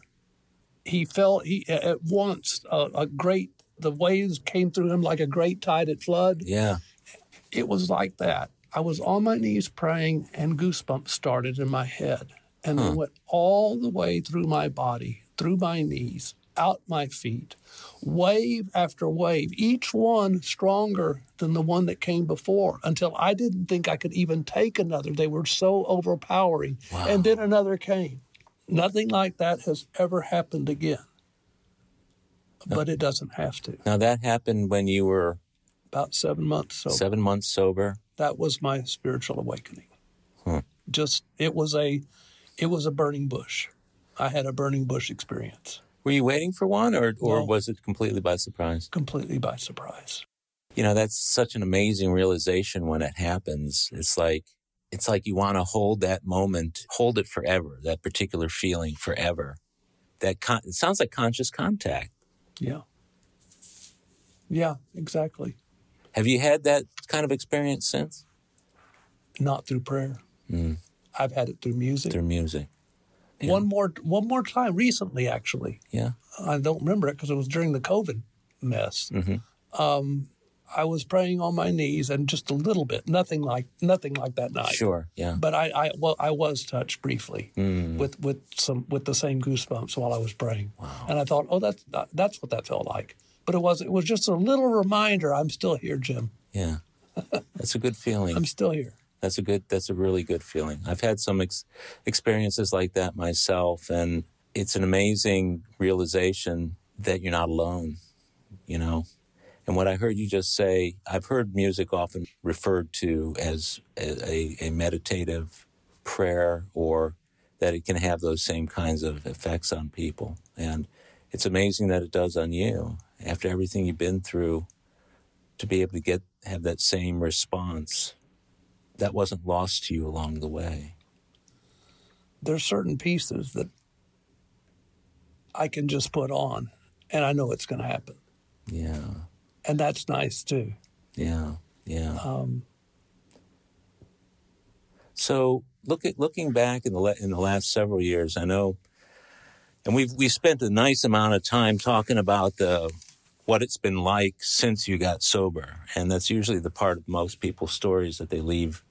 he felt he at once a, a great, the waves came through him like a great tide at flood. Yeah. It was like that. I was on my knees praying, and goosebumps started in my head, and Huh. went all the way through my body, through my knees, out my feet, wave after wave, each one stronger than the one that came before, until I didn't think I could even take another. They were so overpowering. Wow. And then another came. Nothing like that has ever happened again. But it doesn't have to. Now that happened when you were About seven months. So seven months sober. that was my spiritual awakening. Hmm. Just it was a it was a burning bush. I had a burning bush experience Were you waiting for one, or or No. was it completely by surprise? completely by surprise. You know, that's such an amazing realization when it happens. It's like it's like you want to hold that moment, hold it forever. That particular feeling forever. That con- it sounds like conscious contact. Yeah. Yeah, exactly. Have you had that kind of experience since? Not through prayer. Mm, I've had it through music. through music. Yeah. One more one more time recently actually. Yeah. I don't remember it because it was during the COVID mess. hmm Um, I was praying on my knees and just a little bit, nothing like nothing like that night. Sure. Yeah. But I, I well, I was touched briefly. Mm. with with some with the same goosebumps while I was praying, Wow. and I thought, oh, that's that's what that felt like. But it was it was just a little reminder. I'm still here, Jim. Yeah. That's a good feeling. I'm still here. That's a good. That's a really good feeling. I've had some ex- experiences like that myself, and it's an amazing realization that you're not alone. You know, And what I heard you just say, I've heard music often referred to as a, a, meditative prayer or that it can have those same kinds of effects on people. And it's amazing that it does on you after everything you've been through to be able to get have that same response that wasn't lost to you along the way. There's certain pieces that I can just put on and I know it's going to happen. Yeah. And that's nice too. Yeah. Yeah. Um, so look at looking back in the in the last several years, I know, and we've we spent a nice amount of time talking about the what it's been like since you got sober, and that's usually the part of most people's stories that they leave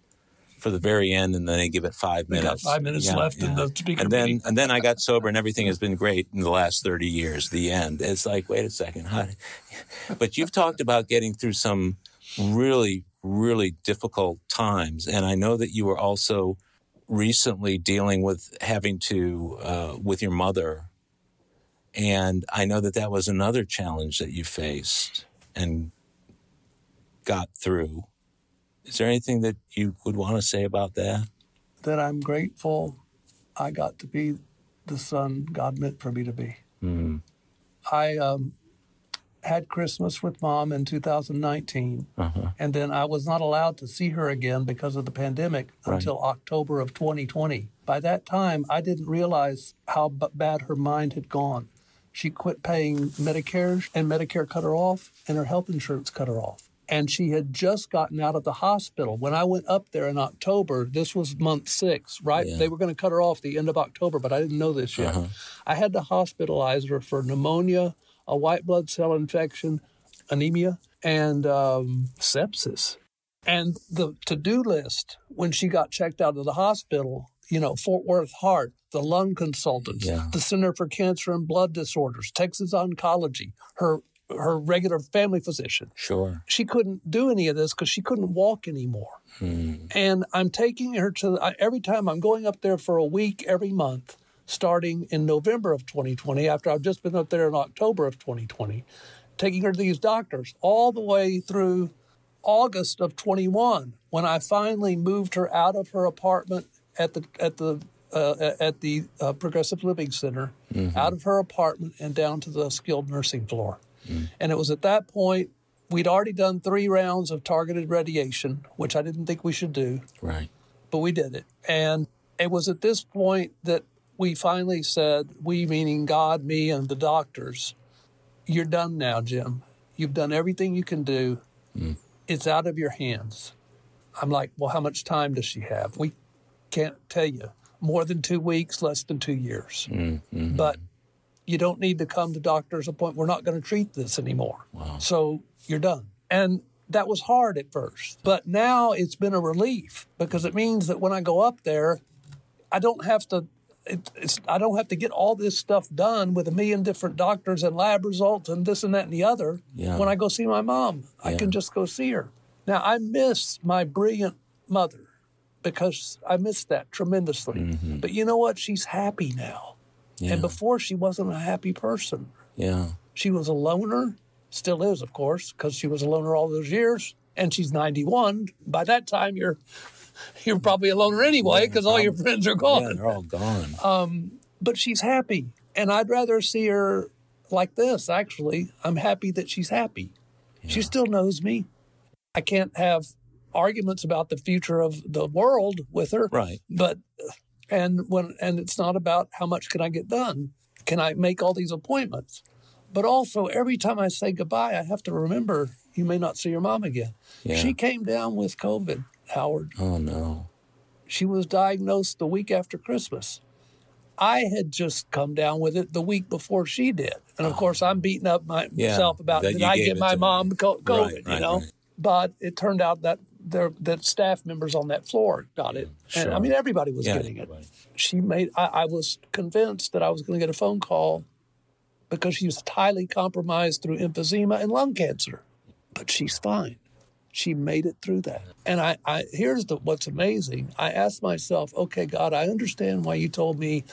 for the very end, and then they give it five minutes. five minutes yeah, left yeah. in the speaker. And then, meeting. and then I got sober, and everything has been great in the last thirty years. The end. It's like, wait a second, how? But you've talked about getting through some really, really difficult times, and I know that you were also recently dealing with having to uh, with your mother, and I know that that was another challenge that you faced and got through. Is there anything that you would want to say about that? That I'm grateful I got to be the son God meant for me to be. Mm-hmm. I um, had Christmas with mom in 2019, uh-huh. and then I was not allowed to see her again because of the pandemic right. until October of 2020. By that time, I didn't realize how b- bad her mind had gone. She quit paying Medicare, and Medicare cut her off, and her health insurance cut her off. And she had just gotten out of the hospital. When I went up there in October, this was month six, right? Yeah. They were going to cut her off the end of October, but I didn't know this yet. Uh-huh. I had to hospitalize her for pneumonia, a white blood cell infection, anemia, and um, sepsis. And the to do list when she got checked out of the hospital, you know, Fort Worth Heart, the lung consultants, yeah. the Center for Cancer and Blood Disorders, Texas Oncology, her her regular family physician. Sure. She couldn't do any of this because she couldn't walk anymore. Hmm. And I'm taking her to every time I'm going up there for a week every month starting in November of 2020, after I've just been up there in October of 2020, taking her to these doctors all the way through August of 21, when I finally moved her out of her apartment at the at the uh, at the uh, Progressive Living Center, mm-hmm. out of her apartment and down to the skilled nursing floor. Mm. And it was at that point we'd already done three rounds of targeted radiation, which I didn't think we should do. Right. But we did it. And it was at this point that we finally said, we meaning God, me, and the doctors, you're done now, Jim. You've done everything you can do. Mm. It's out of your hands. I'm like, well, how much time does she have? We can't tell you. More than two weeks, less than two years. Mm, mm-hmm. But you don't need to come to doctor's appointment. We're not going to treat this anymore. Wow. So you're done. And that was hard at first. But now it's been a relief because it means that when I go up there, I don't have to it, I don't have to get all this stuff done with a million different doctors and lab results and this and that and the other. Yeah. When I go see my mom, yeah. I can just go see her. Now, I miss my brilliant mother because I missed that tremendously. Mm-hmm. But you know what? She's happy now. Yeah. And before, she wasn't a happy person. Yeah. She was a loner, still is, of course, because she was a loner all those years. And she's 91. By that time, you're you're probably a loner anyway because yeah, all your friends are gone. Yeah, they're all gone. Um, but she's happy, and I'd rather see her like this. Actually, I'm happy that she's happy. Yeah. She still knows me. I can't have arguments about the future of the world with her, right? But and when and it's not about how much can I get done. Can I make all these appointments? But also, every time I say goodbye, I have to remember you may not see your mom again. Yeah. She came down with COVID. Howard. Oh, no. She was diagnosed the week after Christmas. I had just come down with it the week before she did. And of oh. course, I'm beating up myself yeah, about did I get my mom COVID, right, right, you know? Right. But it turned out that there that staff members on that floor got it. Sure. And I mean, everybody was yeah, getting it. She made, I, I was convinced that I was going to get a phone call because she was highly compromised through emphysema and lung cancer. But she's fine she made it through that. And I, I here's the what's amazing. I asked myself, okay, God, I understand why you told me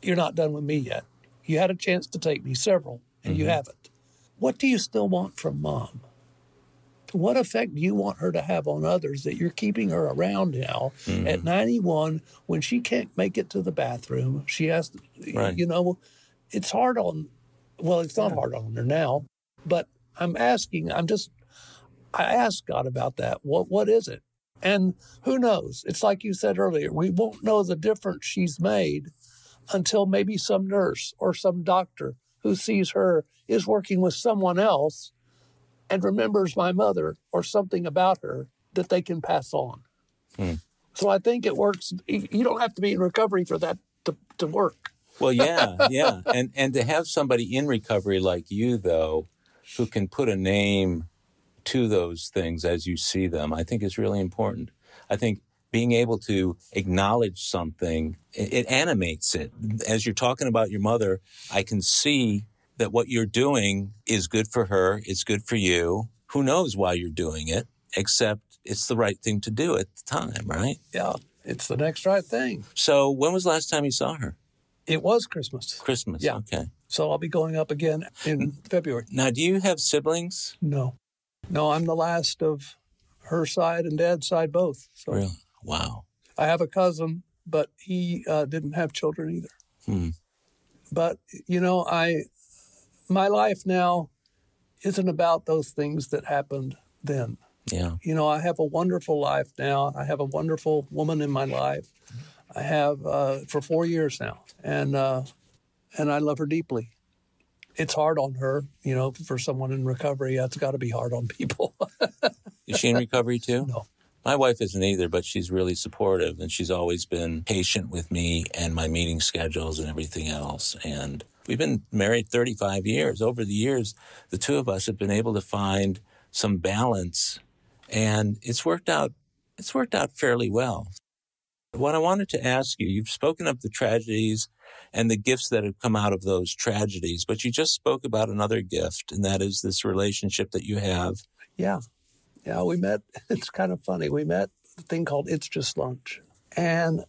you're not done with me yet. You had a chance to take me several, and mm-hmm. you haven't. What do you still want from mom? What effect do you want her to have on others that you're keeping her around now Mm-hmm. at 91 when she can't make it to the bathroom? She has, to, Right. you know, it's hard on, well, it's not hard on her now, but I'm asking, I'm just, I asked God about that. What What is it? And who knows? It's like you said earlier, we won't know the difference she's made until maybe some nurse or some doctor who sees her is working with someone else and remembers my mother or something about her that they can pass on. Hmm. So I think it works. You don't have to be in recovery for that to, to work. Well, yeah, yeah, and and to have somebody in recovery like you, though, who can put a name to those things as you see them, I think is really important. I think being able to acknowledge something, it, it animates it. As you're talking about your mother, I can see that what you're doing is good for her. It's good for you. Who knows why you're doing it? Except it's the right thing to do at the time, right? Yeah, it's the next right thing. So, when was the last time you saw her? It was Christmas. Christmas. Yeah. Okay. So I'll be going up again in February. Now, do you have siblings? No. No, I'm the last of her side and dad's side both. So Really? Wow. I have a cousin, but he uh, didn't have children either. Hmm. But you know, I my life now isn't about those things that happened then. Yeah. You know, I have a wonderful life now. I have a wonderful woman in my life. I have uh, for four years now, and uh, and I love her deeply. It's hard on her, you know, for someone in recovery. That's got to be hard on people. Is she in recovery too? No. My wife isn't either, but she's really supportive and she's always been patient with me and my meeting schedules and everything else. And we've been married 35 years. Over the years, the two of us have been able to find some balance and it's worked out it's worked out fairly well. What I wanted to ask you, you've spoken of the tragedies and the gifts that have come out of those tragedies, but you just spoke about another gift, and that is this relationship that you have Yeah. Yeah, we met. It's kind of funny. We met a thing called It's Just Lunch. And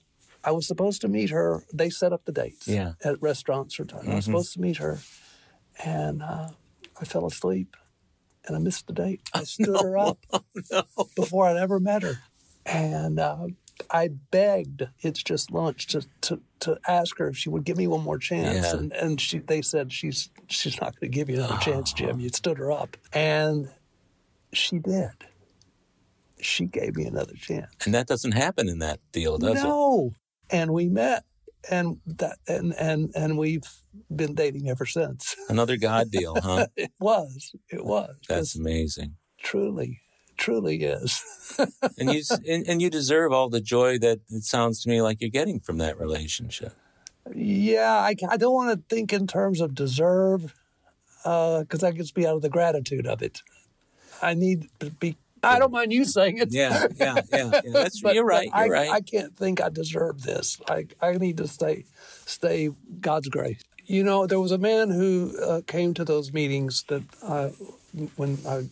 I was supposed to meet her. They set up the dates Yeah. at restaurants or time. I was Mhm. supposed to meet her. And uh, I fell asleep and I missed the date. I stood her up before I'd ever met her. And uh, I begged It's Just Lunch to, to, to ask her if she would give me one more chance. Yeah. And, and she, they said, she's, she's not going to give you another chance, Jim. You stood her up. And she did. She gave me another chance. And that doesn't happen in that deal, does it? no. And we met and that and and and we've been dating ever since. Another God deal, huh? It was. It was. That's It amazing. truly truly is. And you and, and you deserve all the joy that it sounds to me like you're getting from that relationship. Yeah, I, I don't want to think in terms of deserve uh, because that gets me out of the gratitude of it. I need to be. I don't mind you saying it. Yeah, yeah, yeah. yeah. That's But- you're right. You're I, right. I can't think I deserve this. I, I need to stay, stay God's grace. You know, there was a man who uh, came to those meetings that I, when I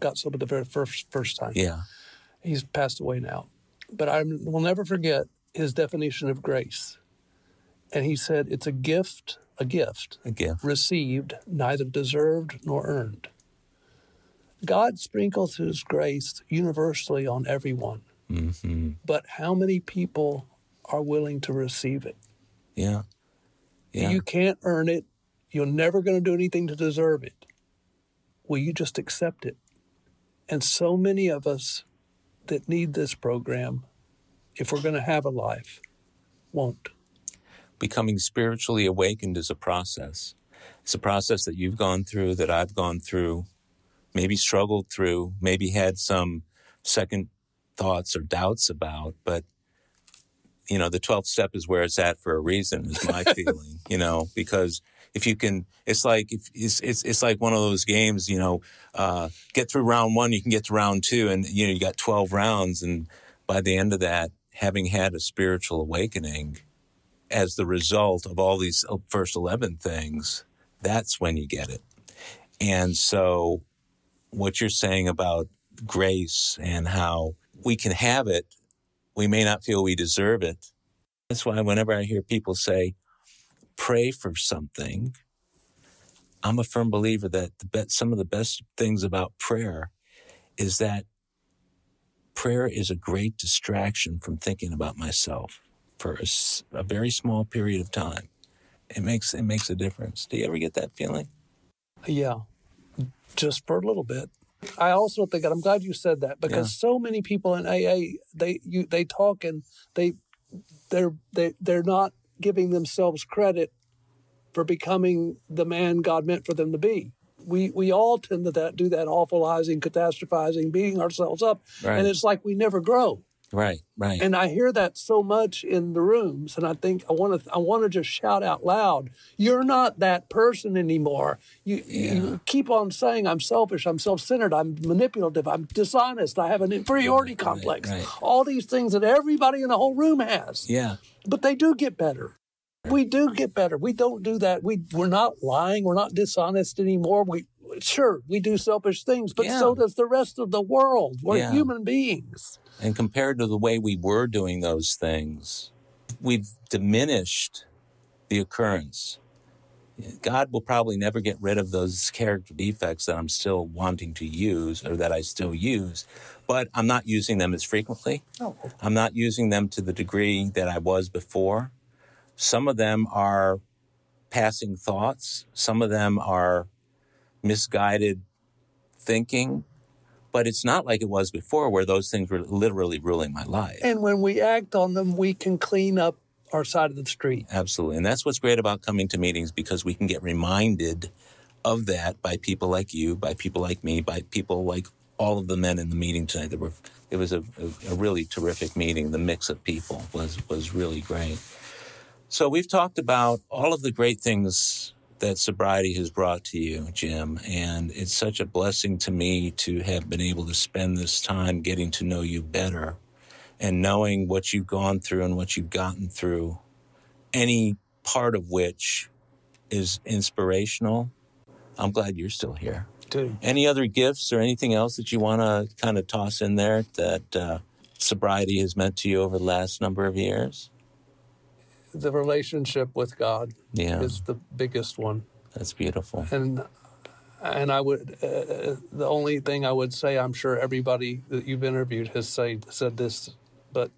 got sober the very first first time. yeah. He's passed away now, but I will never forget his definition of grace. And he said, "It's a gift, a gift A gift. received, neither deserved nor earned." God sprinkles His grace universally on everyone hmm but how many people are willing to receive it? Yeah. Yeah. You can't earn it. You're never going to do anything to deserve it. Will you just accept it? And so many of us that need this program, if we're going to have a life, won't. Becoming spiritually awakened is a process. It's a process that you've gone through, that I've gone through, maybe struggled through, maybe had some second thoughts or doubts about, but you know, the 12th step is where it's at for a reason, is my feeling, you know, because if you can, it's like, if it's, it's, it's like one of those games, you know, uh, get through round one, you can get to round two and, you know, you got 12 rounds. And by the end of that, having had a spiritual awakening as the result of all these first 11 things, that's when you get it. And so what you're saying about grace and how we can have it we may not feel we deserve it. That's why whenever I hear people say, pray for something, I'm a firm believer that be- some of the best things about prayer is that prayer is a great distraction from thinking about myself for a, a, very small period of time. It makes it makes a difference. Do you ever get that feeling? Yeah, just for a little bit. I also think, and I'm glad you said that because yeah. so many people in AA they you they talk and they they're they they're not giving themselves credit for becoming the man God meant for them to be. We we all tend to that, do that awfulizing, catastrophizing, beating ourselves up, right. and it's like we never grow. Right, right. And I hear that so much in the rooms, and I think I want to I want to just shout out loud: You're not that person anymore. You, yeah. you keep on saying I'm selfish, I'm self-centered, I'm manipulative, I'm dishonest, I have an inferiority right, complex. Right, right. All these things that everybody in the whole room has. Yeah. But they do get better. We do get better. We don't do that. We we're not lying. We're not dishonest anymore. We sure we do selfish things, but yeah. so does the rest of the world. We're yeah. human beings. And compared to the way we were doing those things, we've diminished the occurrence. God will probably never get rid of those character defects that I'm still wanting to use or that I still use, but I'm not using them as frequently. Oh. I'm not using them to the degree that I was before. Some of them are passing thoughts, some of them are misguided thinking, but it's not like it was before where those things were literally ruling my life. And when we act on them, we can clean up our side of the street. Absolutely. And that's what's great about coming to meetings because we can get reminded of that by people like you, by people like me, by people like all of the men in the meeting tonight. There were, it was a, a, a really terrific meeting. The mix of people was, was really great. So we've talked about all of the great things that sobriety has brought to you, Jim. And it's such a blessing to me to have been able to spend this time getting to know you better and knowing what you've gone through and what you've gotten through, any part of which is inspirational. I'm glad you're still here. Dude. Any other gifts or anything else that you want to kind of toss in there that uh, sobriety has meant to you over the last number of years? The relationship with God yeah. is the biggest one. That's beautiful. And and I would uh, the only thing I would say I'm sure everybody that you've interviewed has said said this, but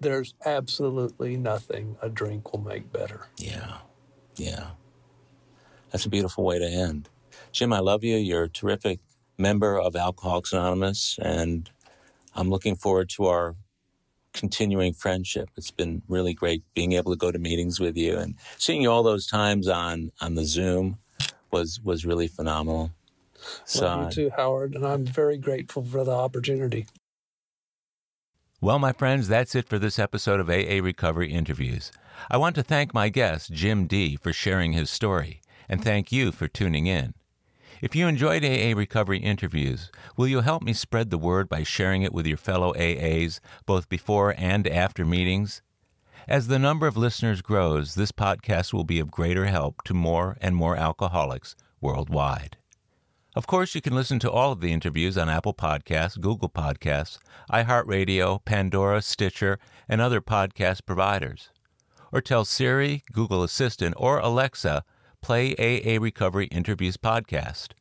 there's absolutely nothing a drink will make better. Yeah, yeah. That's a beautiful way to end. Jim, I love you. You're a terrific member of Alcoholics Anonymous, and I'm looking forward to our continuing friendship. It's been really great being able to go to meetings with you and seeing you all those times on on the Zoom was was really phenomenal. So, Love you too, Howard, and I'm very grateful for the opportunity. Well, my friends, that's it for this episode of AA Recovery Interviews. I want to thank my guest, Jim D., for sharing his story, and thank you for tuning in. If you enjoyed AA Recovery interviews, will you help me spread the word by sharing it with your fellow AAs, both before and after meetings? As the number of listeners grows, this podcast will be of greater help to more and more alcoholics worldwide. Of course, you can listen to all of the interviews on Apple Podcasts, Google Podcasts, iHeartRadio, Pandora, Stitcher, and other podcast providers. Or tell Siri, Google Assistant, or Alexa play AA Recovery Interviews podcast,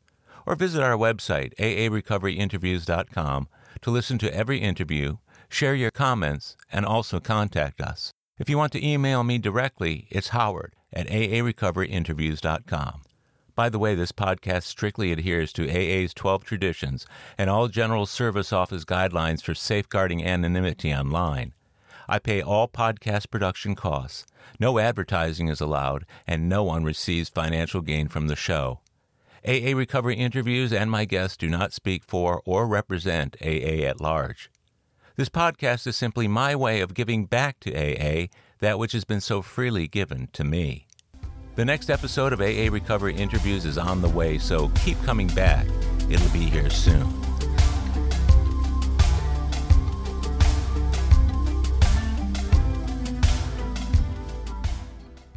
or visit our website, aarecoveryinterviews.com, to listen to every interview, share your comments, and also contact us. If you want to email me directly, it's howard at aarecoveryinterviews.com. By the way, this podcast strictly adheres to AA's 12 traditions and all General Service Office guidelines for safeguarding anonymity online. I pay all podcast production costs. No advertising is allowed, and no one receives financial gain from the show. AA Recovery interviews and my guests do not speak for or represent AA at large. This podcast is simply my way of giving back to AA that which has been so freely given to me. The next episode of AA Recovery Interviews is on the way, so keep coming back. It'll be here soon.